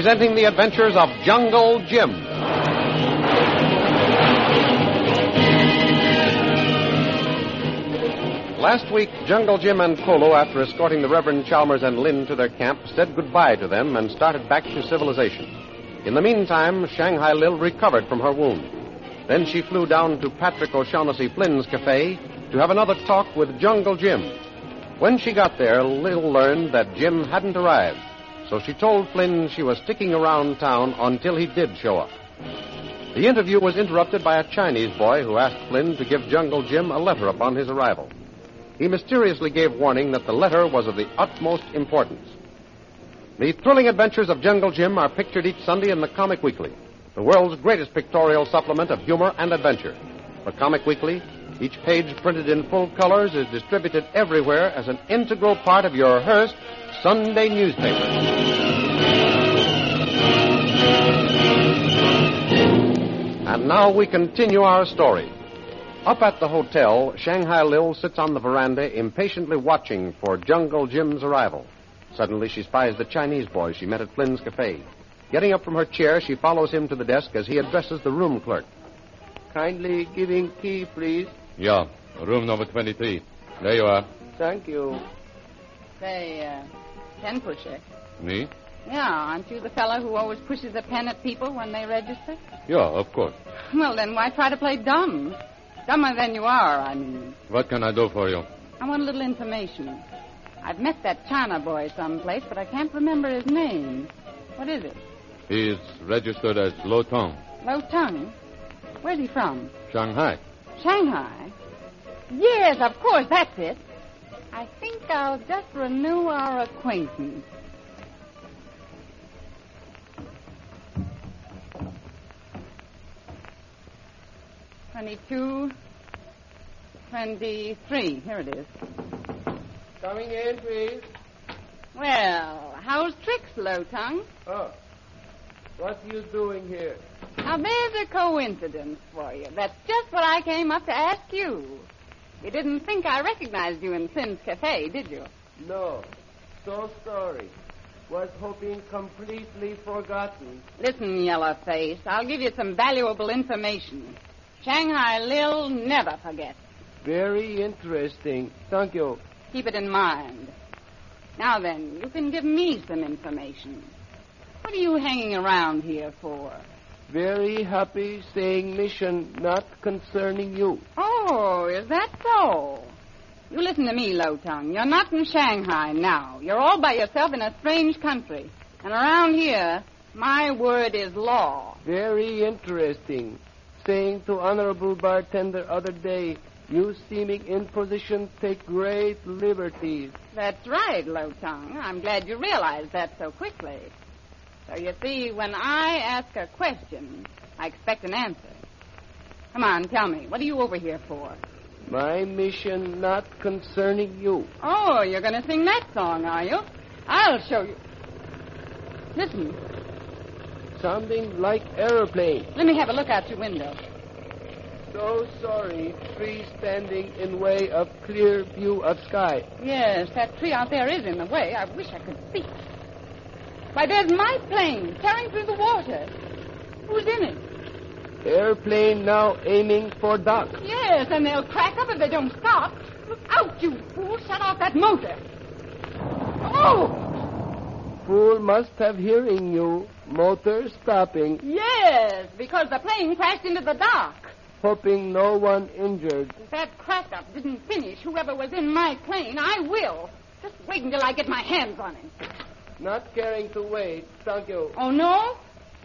presenting the adventures of Jungle Jim. Last week, Jungle Jim and Kolo, after escorting the Reverend Chalmers and Lynn to their camp, said goodbye to them and started back to civilization. In the meantime, Shanghai Lil recovered from her wound. Then she flew down to Patrick O'Shaughnessy Flynn's cafe to have another talk with Jungle Jim. When she got there, Lil learned that Jim hadn't arrived, so she told Flynn she was sticking around town until he did show up. The interview was interrupted by a Chinese boy who asked Flynn to give Jungle Jim a letter upon his arrival. He mysteriously gave warning that the letter was of the utmost importance. The thrilling adventures of Jungle Jim are pictured each Sunday in the Comic Weekly, the world's greatest pictorial supplement of humor and adventure. For Comic Weekly, each page printed in full colors is distributed everywhere as an integral part of your Hearst Sunday newspaper. And now we continue our story. Up at the hotel, Shanghai Lil sits on the veranda impatiently watching for Jungle Jim's arrival. Suddenly, she spies the Chinese boy she met at Flynn's cafe. Getting up from her chair, she follows him to the desk as he addresses the room clerk. Kindly giving key, please. Yeah, room number 23. There you are. Thank you. Say, uh, pen pusher. Me? Yeah, aren't you the fellow who always pushes a pen at people when they register? Yeah, of course. Well, then why try to play dumb? Dumber than you are, I mean. What can I do for you? I want a little information. I've met that China boy someplace, but I can't remember his name. What is it? He's registered as Lo Tung, Lo Tung? Where's he from? Shanghai. Shanghai? Yes, of course, that's it. I think I'll just renew our acquaintance. Twenty-two, twenty-three. Here it is. Coming in, please. Well, how's tricks, Lo Tung? Oh. What are you doing here? Now, there's a coincidence for you. That's just what I came up to ask you. You didn't think I recognized you in Flynn's Cafe, did you? No. So sorry. Was hoping completely forgotten. Listen, yellow face, I'll give you some valuable information. Shanghai Lil never forgets. Very interesting. Thank you. Keep it in mind. Now then, you can give me some information. What are you hanging around here for? Very happy saying mission not concerning you. Oh, is that so? You listen to me, Lo Tung. You're not in Shanghai now. You're all by yourself in a strange country. And around here, my word is law. Very interesting. Saying to honorable bartender other day, you seeming in position take great liberties. That's right, Lo Tung. I'm glad you realized that so quickly. So you see, when I ask a question, I expect an answer. Come on, tell me, what are you over here for? My mission not concerning you. Oh, you're going to sing that song, are you? I'll show you. Listen, Sounding like aeroplane. let me have a look out your window. So sorry, tree standing in way of clear view of sky. Yes, that tree out there is in the way. I wish I could see. Why, there's my plane tearing through the water. Who's in it? Airplane now aiming for dock. Yes, and they'll crack up if they don't stop. Look out, you fool. Shut off that motor. Oh! Fool must have hearing you. Motor stopping, Yes, because the plane crashed into the dock. hoping no one injured. If that crack up didn't finish whoever was in my plane, I will. Just wait until I get my hands on him. Not caring to wait. Thank you. Oh, no?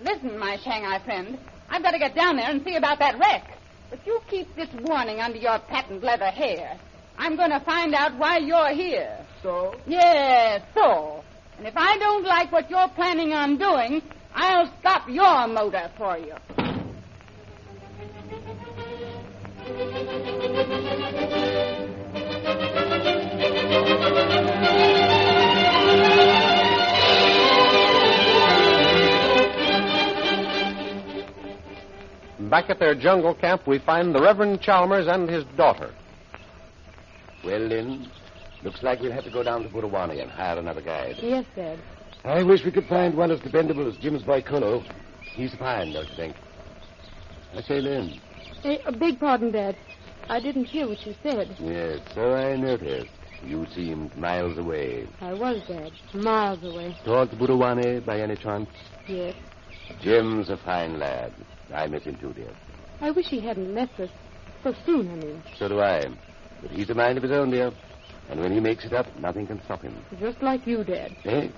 Listen, my Shanghai friend. I've got to get down there and see about that wreck. But you keep this warning under your patent leather hair. I'm going to find out why you're here. So, Yes, so. And if I don't like what you're planning on doing, I'll stop your motor for you. Back at their jungle camp, we find the Reverend Chalmers and his daughter. Well, Lynn, looks like we'll have to go down to Burawani and hire another guide. Yes, Dad. I wish we could find one as dependable as Jim's boy Colo. He's fine, don't you think? I say, Lynn. Hey, uh, beg pardon, Dad. I didn't hear what you said. Yes, so I noticed. You seemed miles away. I was, Dad. Miles away. Towards Budawane by any chance? Yes. Jim's a fine lad. I miss him too, dear. I wish he hadn't left us so soon, I mean. So do I. But he's a mind of his own, dear. And when he makes it up, nothing can stop him. Just like you, Dad. Eh?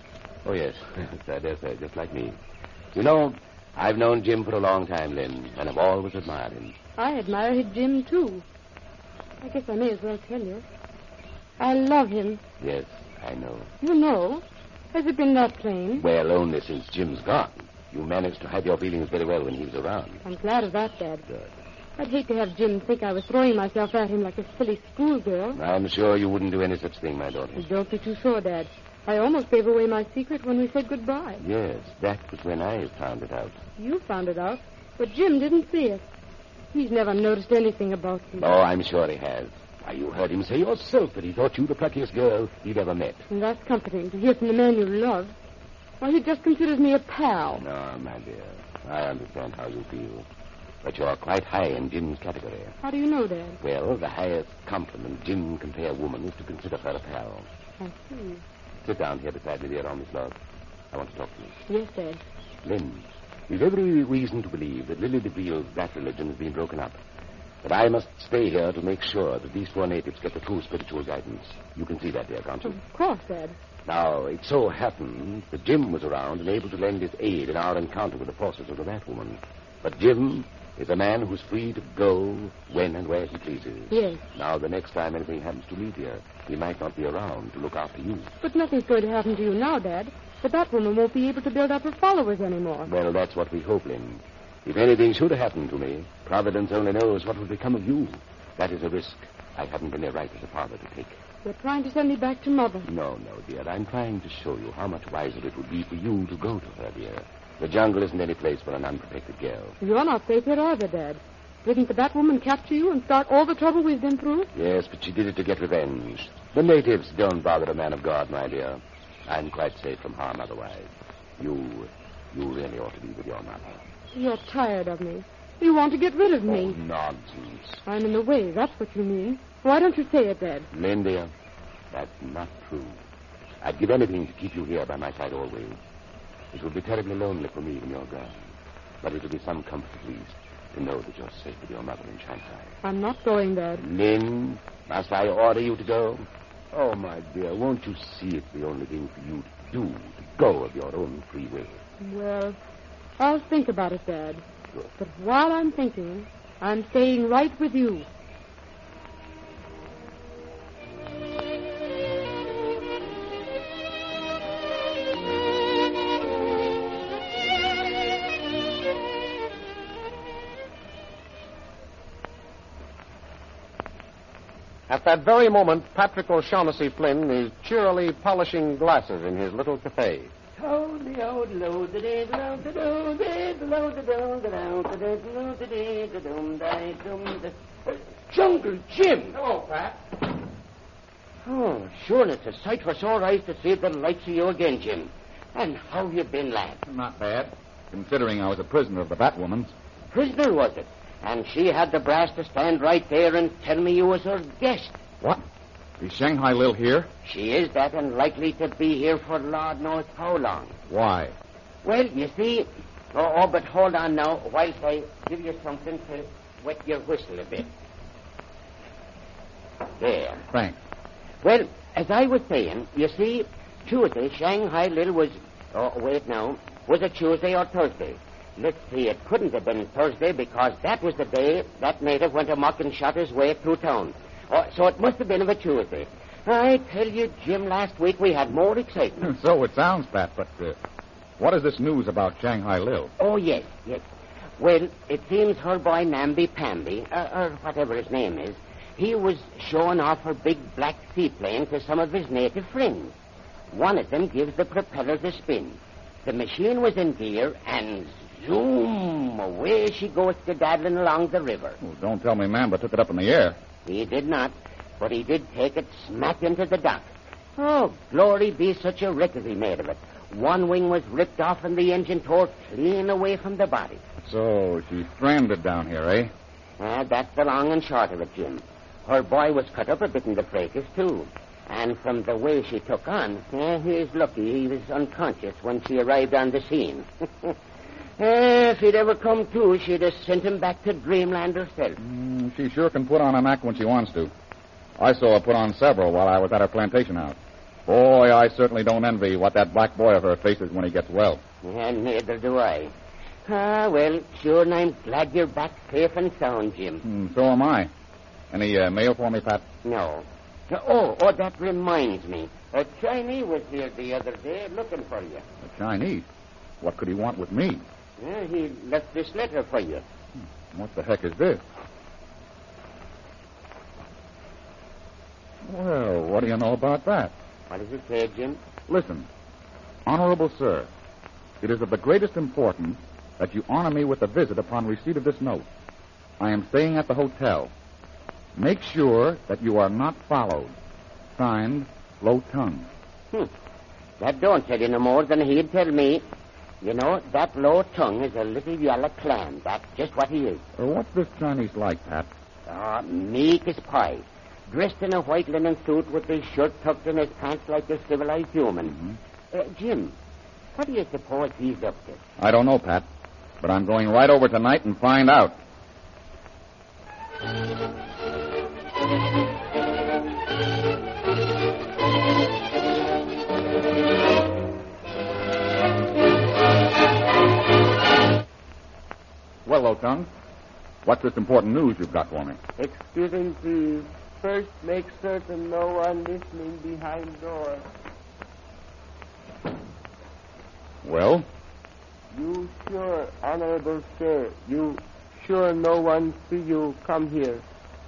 Oh, yes. I dare say, just like me. You know, I've known Jim for a long time, Lynn, and I've always admired him. I admire Jim, too. I guess I may as well tell you. I love him. Yes, I know. You know. Has it been that plain? Well, only since Jim's gone. You managed to hide your feelings very well when he was around. I'm glad of that, Dad. Good. I'd hate to have Jim think I was throwing myself at him like a silly schoolgirl. I'm sure you wouldn't do any such thing, my daughter. Don't be too sure, Dad. I almost gave away my secret when we said goodbye. Yes, that was when I found it out. You found it out, but Jim didn't see it. He's never noticed anything about you. Oh, I'm sure he has. Why, you heard him say yourself that he thought you the pluckiest girl he'd ever met. And that's comforting to hear from the man you love. Why, he just considers me a pal. No, my dear. I understand how you feel. But you're quite high in Jim's category. How do you know, Dad? Well, the highest compliment Jim can pay a woman is to consider her a pal. I see. Sit down here beside me, dear, on this log. I want to talk to you. Yes, Dad. Lynn, we've every reason to believe that Lily DeVille's black religion has been broken up. But I must stay here to make sure that these four natives get the true spiritual guidance. You can see that, dear, can't you? Of course, Dad. Now, it so happened that Jim was around and able to lend his aid in our encounter with the forces of the Batwoman. But Jim is a man who's free to go when and where he pleases. Yes. Now, the next time anything happens to me, dear, he might not be around to look after you. But nothing's going to happen to you now, Dad. The Batwoman won't be able to build up her followers anymore. Well, that's what we hope, Lynn. If anything should happen to me, Providence only knows what will become of you. That is a risk I haven't any right as a father to take. You're trying to send me back to Mother. No, no, dear. I'm trying to show you how much wiser it would be for you to go to her, dear. The jungle isn't any place for an unprotected girl. You're not safe here either, Dad. Didn't the Batwoman capture you and start all the trouble we've been through? Yes, but she did it to get revenge. The natives don't bother a man of God, my dear. I'm quite safe from harm otherwise. You, you really ought to be with your mother. You're tired of me. You want to get rid of Oh, me. nonsense. I'm in the way, that's what you mean. Why don't you say it, Dad? Lynn, dear, that's not true. I'd give anything to keep you here by my side always. It would be terribly lonely for me when you're gone. But it'll be some comfort at least to know that you're safe with your mother in Shanghai. I'm not going, Dad. Lynn, must I order you to go? Oh, my dear, won't you see it's the only thing for you to do, to go of your own free will? Well, I'll think about it, Dad. Good. But while I'm thinking, I'm staying right with you. At that very moment, Patrick O'Shaughnessy Flynn is cheerily polishing glasses in his little cafe. Jungle Jim! Hello, Pat. Oh, sure, it's a sight for sore eyes to see the likes of you again, Jim. And how you been, lad? Not bad, considering I was a prisoner of the Batwoman's. Prisoner, was it? And she had the brass to stand right there and tell me you was her guest. What? Is Shanghai Lil here? She is that and likely to be here for Lord knows how long. Why? Well, you see... Oh, oh, but hold on now, whilst I give you something to wet your whistle a bit. There. Thanks. Well, as I was saying, you see, Tuesday, Shanghai Lil was. Oh, wait now. Was it Tuesday or Thursday? Let's see, it couldn't have been Thursday because that was the day that native went amok and shot his way through town. Oh, so it must have been of a Tuesday. I tell you, Jim, last week we had more excitement. so it sounds, Pat, but uh, what is this news about Shanghai Lil? Oh, yes, yes. Well, it seems her boy Namby Pamby, uh, or whatever his name is, he was showing off her big black seaplane to some of his native friends. One of them gives the propellers a spin. The machine was in gear, and zoom, away she goes skedaddling along the river. Well, don't tell me Mamba took it up in the air. He did not, but he did take it smack into the dock. Oh, glory be such a wreck as he made of it. One wing was ripped off and the engine tore clean away from the body. So she's stranded down here, eh? Uh, that's the long and short of it, Jim. Her boy was cut up a bit in the fracas, too. And from the way she took on, eh, he's lucky he was unconscious when she arrived on the scene. Eh, if he'd ever come to, she'd have sent him back to dreamland herself. Mm, she sure can put on an act when she wants to. I saw her put on several while I was at her plantation house. Boy, I certainly don't envy what that black boy of her faces when he gets well. And neither do I. Ah, well, sure, and I'm glad you're back safe and sound, Jim. Mm, so am I. Any uh, mail for me, Pat? No. Oh, oh, that reminds me. A Chinese was here the other day looking for you. A Chinese. What could he want with me? Yeah, he left this letter for you. What the heck is this? Well, what do you know about that? What does it say, Jim? Listen, Honorable Sir, it is of the greatest importance that you honor me with a visit upon receipt of this note. I am staying at the hotel. Make sure that you are not followed. Signed, Lo Tung. Hmm. That don't tell you no more than he'd tell me. You know, that Lo Tung is a little yellow clam. That's just what he is. Uh, what's this Chinese like, Pat? Ah, meek as pie. Dressed in a white linen suit with his shirt tucked in his pants like a civilized human. Uh, Jim, what do you suppose he's up to? I don't know, Pat, but I'm going right over tonight and find out. Well, what's this important news you've got for me? Excuse Excellency, first make certain no one listening behind door. Well, You sure, honorable sir, you sure no one see you come here.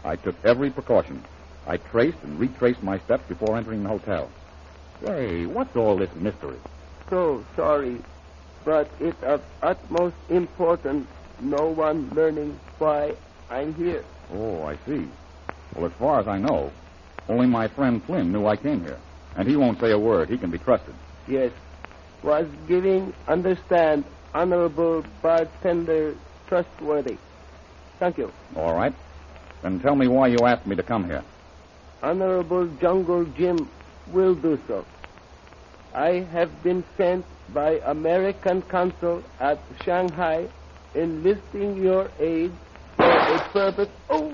I took every precaution. I traced and retraced my steps before entering the hotel. Say, what's all this mystery? So sorry, but it's of utmost importance no one learning why I'm here. Oh, I see. Well, as far as I know, only my friend Flynn knew I came here. And he won't say a word. He can be trusted. Yes, was giving understand honorable bartender trustworthy. Thank you. All right. Then tell me why you asked me to come here. Honorable Jungle Jim will do so. I have been sent by American consul at Shanghai enlisting your aid for a purpose. Oh,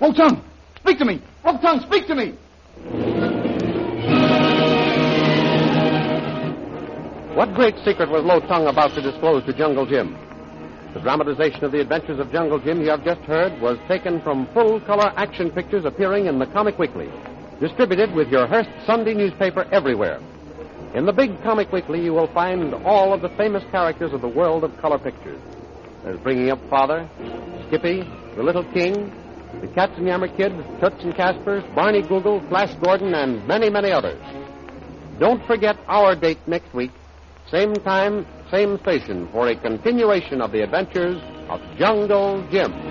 Lo Tung! Speak to me! Lo Tung, speak to me! What great secret was Lo Tung about to disclose to Jungle Jim? The dramatization of the adventures of Jungle Jim you have just heard was taken from full color action pictures appearing in the Comic Weekly, distributed with your Hearst Sunday newspaper everywhere. In the big Comic Weekly, you will find all of the famous characters of the world of color pictures. There's Bringing Up Father, Skippy, The Little King, the Katzenjammer Kids, Toots and Caspers, Barney Google, Flash Gordon, and many, many others. Don't forget our date next week, same time, same station, for a continuation of the adventures of Jungle Jim.